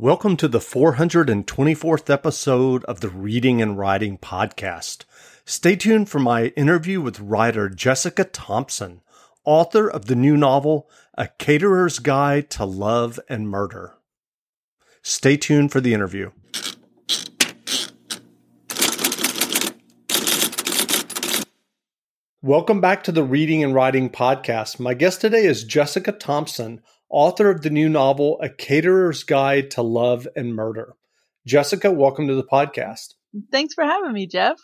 Welcome to the 424th episode of the Reading and Writing Podcast. Stay tuned for my interview with writer Jessica Thompson, author of the new novel, A Caterer's Guide to Love and Murder. Stay tuned for the interview. Welcome back to the Reading and Writing Podcast. My guest today is Jessica Thompson author of the new novel, A Caterer's Guide to Love and Murder. Jessica, welcome to the podcast. Thanks for having me, Jeff.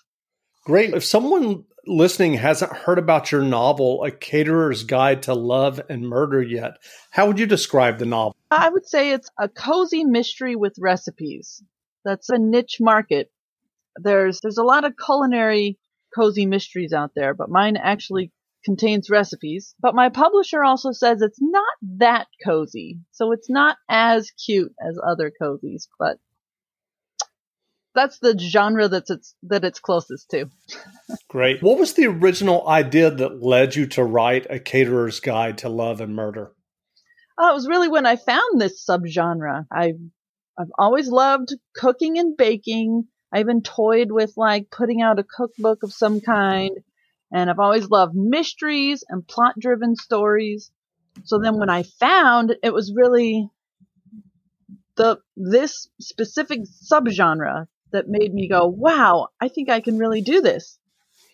Great. If someone listening hasn't heard about your novel, A Caterer's Guide to Love and Murder yet, how would you describe the novel? I would say it's a cozy mystery with recipes. That's a niche market. There's there's a lot of culinary cozy mysteries out there, but mine actually contains recipes, but my publisher also says it's not that cozy. So it's not as cute as other cozies, but that's the genre that's it's, that it's closest to. Great. What was the original idea that led you to write A Caterer's Guide to Love and Murder? Oh, it was really when I found this subgenre. I I've always loved cooking and baking. I even toyed with like putting out a cookbook of some kind. And I've always loved mysteries and plot driven stories. So then when I found it was really the, this specific subgenre that made me go, wow, I think I can really do this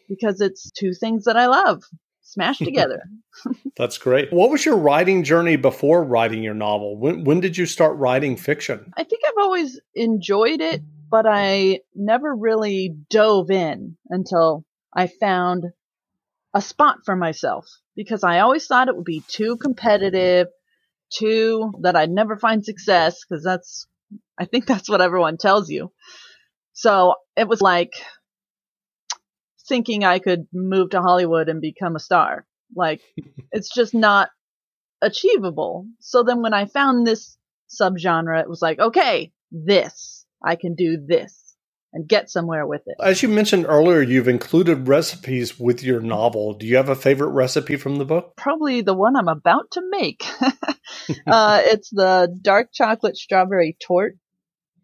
because it's two things that I love smashed together. That's great. What was your writing journey before writing your novel? When, when did you start writing fiction? I think I've always enjoyed it, but I never really dove in until I found a spot for myself because I always thought it would be too competitive, too that I'd never find success because that's, I think that's what everyone tells you. So it was like thinking I could move to Hollywood and become a star. Like it's just not achievable. So then when I found this subgenre, it was like, okay, this, I can do this and get somewhere with it. As you mentioned earlier, you've included recipes with your novel. Do you have a favorite recipe from the book? Probably the one I'm about to make. uh, it's the dark chocolate strawberry torte.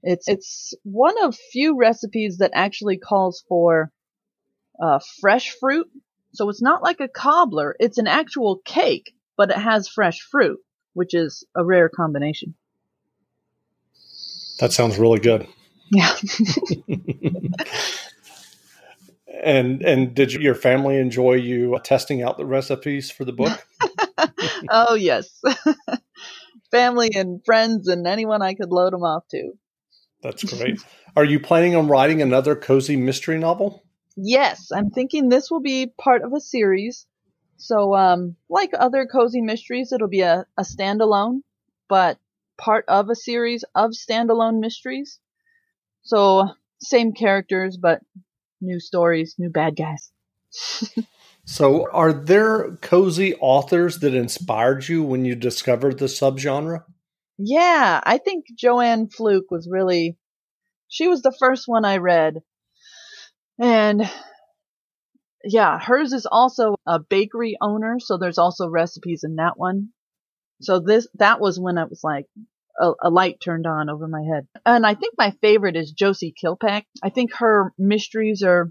It's it's one of few recipes that actually calls for uh, fresh fruit. So it's not like a cobbler. It's an actual cake, but it has fresh fruit, which is a rare combination. That sounds really good. Yeah. and and did your family enjoy you testing out the recipes for the book? oh yes, family and friends and anyone I could load them off to. That's great. Are you planning on writing another cozy mystery novel? Yes, I'm thinking this will be part of a series. So, um, like other cozy mysteries, it'll be a, a standalone, but part of a series of standalone mysteries. So same characters, but new stories, new bad guys. so, are there cozy authors that inspired you when you discovered the subgenre? Yeah, I think Joanne Fluke was really, she was the first one I read. And yeah, hers is also a bakery owner, so there's also recipes in that one. So this, that was when I was like, a, a, light turned on over my head. And I think my favorite is Josie Kilpack. I think her mysteries are,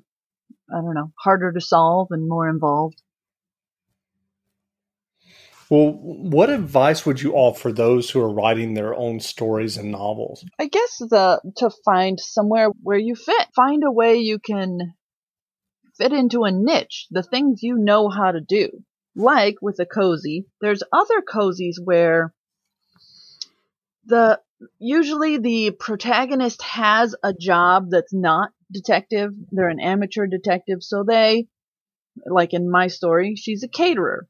I don't know, harder to solve and more involved. Well, what advice would you offer those who are writing their own stories and novels? I guess the to find somewhere where you fit. Find a way you can fit into a niche, the things you know how to do. Like with a cozy, there's other cozies where the usually the protagonist has a job that's not detective. They're an amateur detective, so they, like in my story, she's a caterer.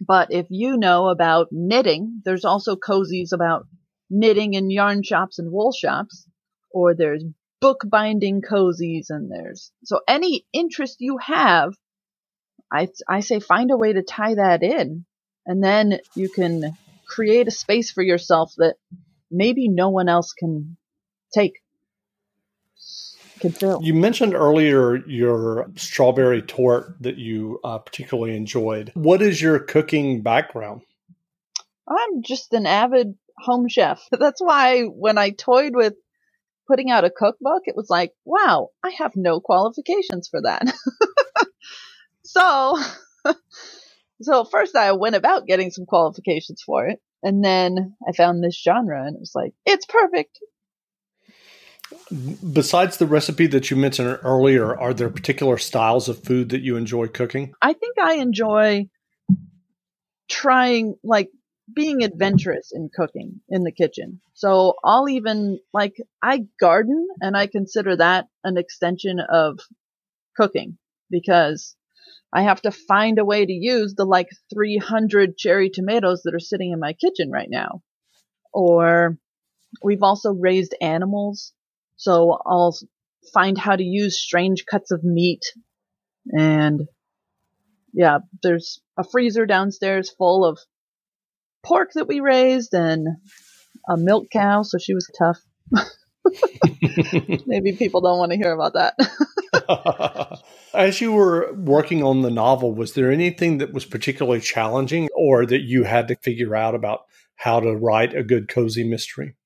But if you know about knitting, there's also cozies about knitting in yarn shops and wool shops, or there's bookbinding cozies, and there's so any interest you have, I I say find a way to tie that in, and then you can create a space for yourself that maybe no one else can take can fill. You mentioned earlier your strawberry torte that you uh, particularly enjoyed. What is your cooking background? I'm just an avid home chef. That's why when I toyed with putting out a cookbook, it was like, wow, I have no qualifications for that. so, so first I went about getting some qualifications for it. And then I found this genre and it was like, it's perfect. Besides the recipe that you mentioned earlier, are there particular styles of food that you enjoy cooking? I think I enjoy trying, like, being adventurous in cooking in the kitchen. So I'll even, like, I garden and I consider that an extension of cooking because I have to find a way to use the like 300 cherry tomatoes that are sitting in my kitchen right now. Or we've also raised animals. So I'll find how to use strange cuts of meat. And yeah, there's a freezer downstairs full of pork that we raised and a milk cow. So she was tough. Maybe people don't want to hear about that. As you were working on the novel, was there anything that was particularly challenging or that you had to figure out about how to write a good cozy mystery?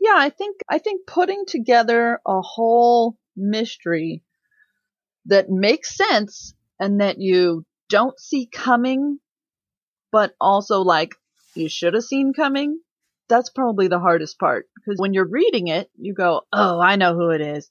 Yeah, I think I think putting together a whole mystery that makes sense and that you don't see coming, but also like you should have seen coming that's probably the hardest part because when you're reading it, you go, Oh, I know who it is.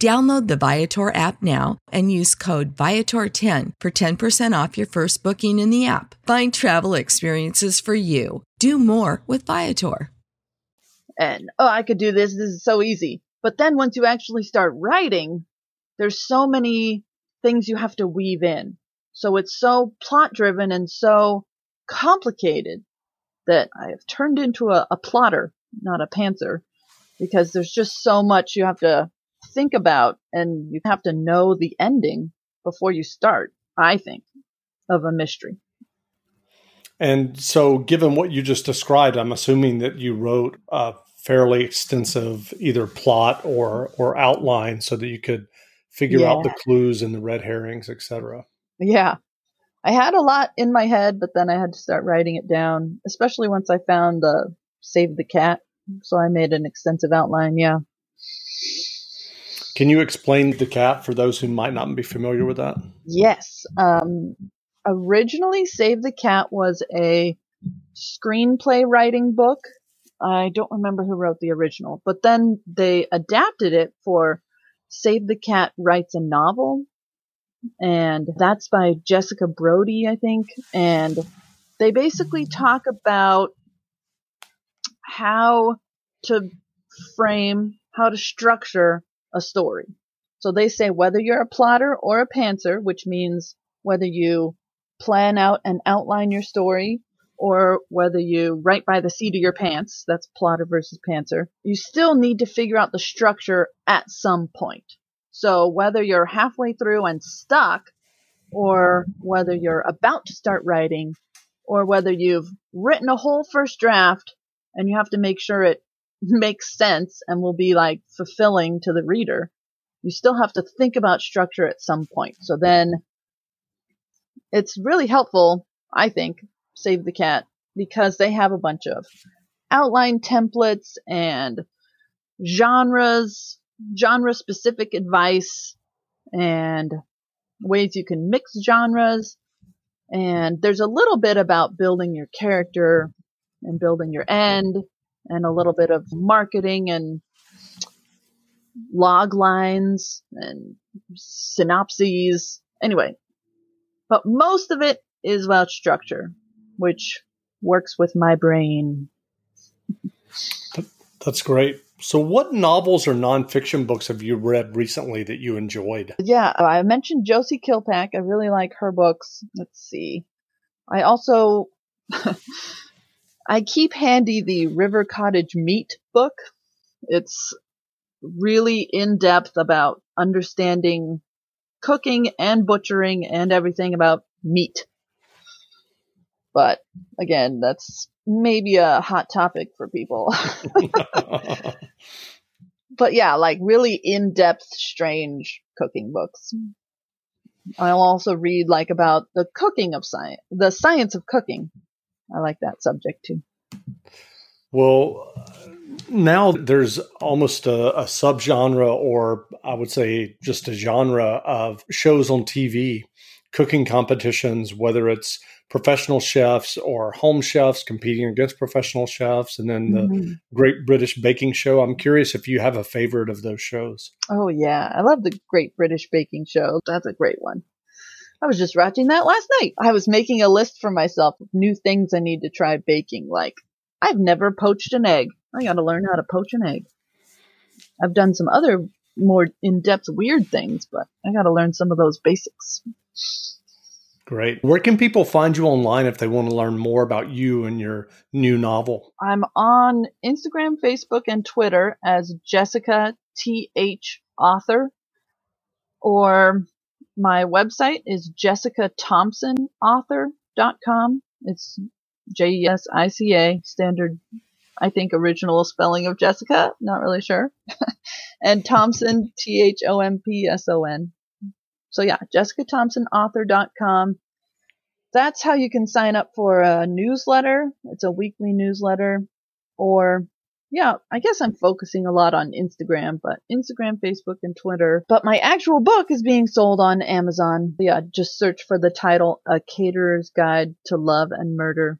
Download the Viator app now and use code Viator10 for 10% off your first booking in the app. Find travel experiences for you. Do more with Viator. And, oh, I could do this. This is so easy. But then once you actually start writing, there's so many things you have to weave in. So it's so plot driven and so complicated that I have turned into a, a plotter, not a pantser, because there's just so much you have to think about and you have to know the ending before you start, I think, of a mystery. And so, given what you just described, I'm assuming that you wrote a fairly extensive either plot or or outline so that you could figure yeah. out the clues and the red herrings, etc. Yeah. I had a lot in my head, but then I had to start writing it down, especially once I found the Save the Cat. So I made an extensive outline, yeah. Can you explain the cat for those who might not be familiar with that? Yes. Um, originally, Save the Cat was a screenplay writing book. I don't remember who wrote the original, but then they adapted it for Save the Cat Writes a Novel. And that's by Jessica Brody, I think. And they basically talk about how to frame, how to structure a story. So they say whether you're a plotter or a pantser, which means whether you plan out and outline your story or whether you write by the seat of your pants, that's plotter versus pantser, you still need to figure out the structure at some point. So whether you're halfway through and stuck, or whether you're about to start writing, or whether you've written a whole first draft and you have to make sure it makes sense and will be like fulfilling to the reader, you still have to think about structure at some point. So then it's really helpful, I think, Save the Cat, because they have a bunch of outline templates and genres, genre specific advice and ways you can mix genres. And there's a little bit about building your character and building your end and a little bit of marketing and log lines and synopses. Anyway, but most of it is about structure, which works with my brain. That's great. So, what novels or nonfiction books have you read recently that you enjoyed? Yeah, I mentioned Josie Kilpack. I really like her books. Let's see. I also I keep handy the River Cottage Meat book. It's really in depth about understanding cooking and butchering and everything about meat. But again, that's maybe a hot topic for people. but yeah, like really in depth, strange cooking books. I'll also read like about the cooking of science, the science of cooking. I like that subject too. Well, now there's almost a, a subgenre, or I would say just a genre of shows on TV, cooking competitions, whether it's professional chefs or home chefs competing against professional chefs, and then the mm-hmm. Great British Baking Show. I'm curious if you have a favorite of those shows. Oh, yeah. I love the Great British Baking Show. That's a great one. I was just watching that last night. I was making a list for myself of new things I need to try baking, like I've never poached an egg. I got to learn how to poach an egg. I've done some other more in-depth weird things, but I got to learn some of those basics. Great. Where can people find you online if they want to learn more about you and your new novel? I'm on Instagram, Facebook, and Twitter as Jessica TH Author, or my website is jessicathompsonauthor.com. It's J E S I C A, standard, I think, original spelling of Jessica. Not really sure. and Thompson, T H O M P S O N. So yeah, jessicathompsonauthor.com. That's how you can sign up for a newsletter. It's a weekly newsletter. Or yeah, I guess I'm focusing a lot on Instagram, but Instagram, Facebook, and Twitter. But my actual book is being sold on Amazon. Yeah, just search for the title, A Caterer's Guide to Love and Murder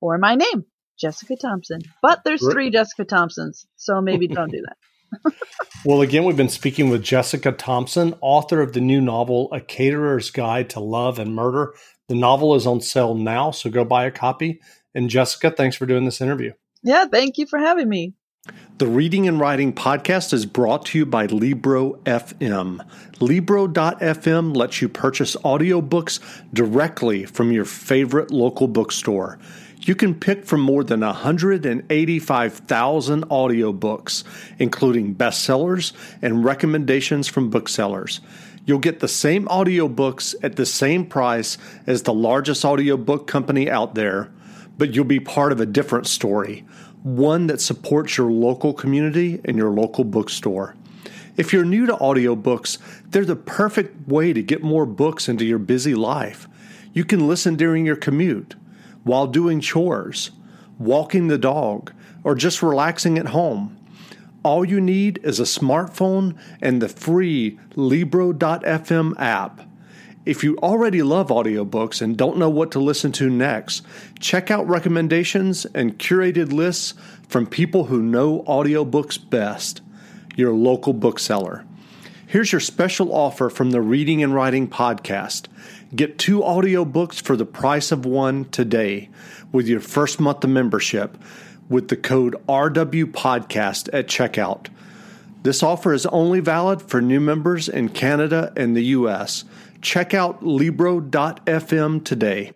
or my name, Jessica Thompson. But there's three Jessica Thompsons, so maybe don't do that. well, again, we've been speaking with Jessica Thompson, author of the new novel, A Caterer's Guide to Love and Murder. The novel is on sale now, so go buy a copy. And Jessica, thanks for doing this interview. Yeah, thank you for having me. The Reading and Writing podcast is brought to you by Libro FM. Libro.fm lets you purchase audiobooks directly from your favorite local bookstore. You can pick from more than 185,000 audiobooks, including bestsellers and recommendations from booksellers. You'll get the same audiobooks at the same price as the largest audiobook company out there, but you'll be part of a different story, one that supports your local community and your local bookstore. If you're new to audiobooks, they're the perfect way to get more books into your busy life. You can listen during your commute while doing chores, walking the dog, or just relaxing at home. All you need is a smartphone and the free Libro.fm app. If you already love audiobooks and don't know what to listen to next, check out recommendations and curated lists from people who know audiobooks best. Your local bookseller. Here's your special offer from the Reading and Writing Podcast. Get two audiobooks for the price of one today with your first month of membership with the code RWPodcast at checkout. This offer is only valid for new members in Canada and the US. Check out Libro.fm today.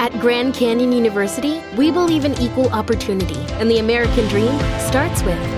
At Grand Canyon University, we believe in equal opportunity, and the American dream starts with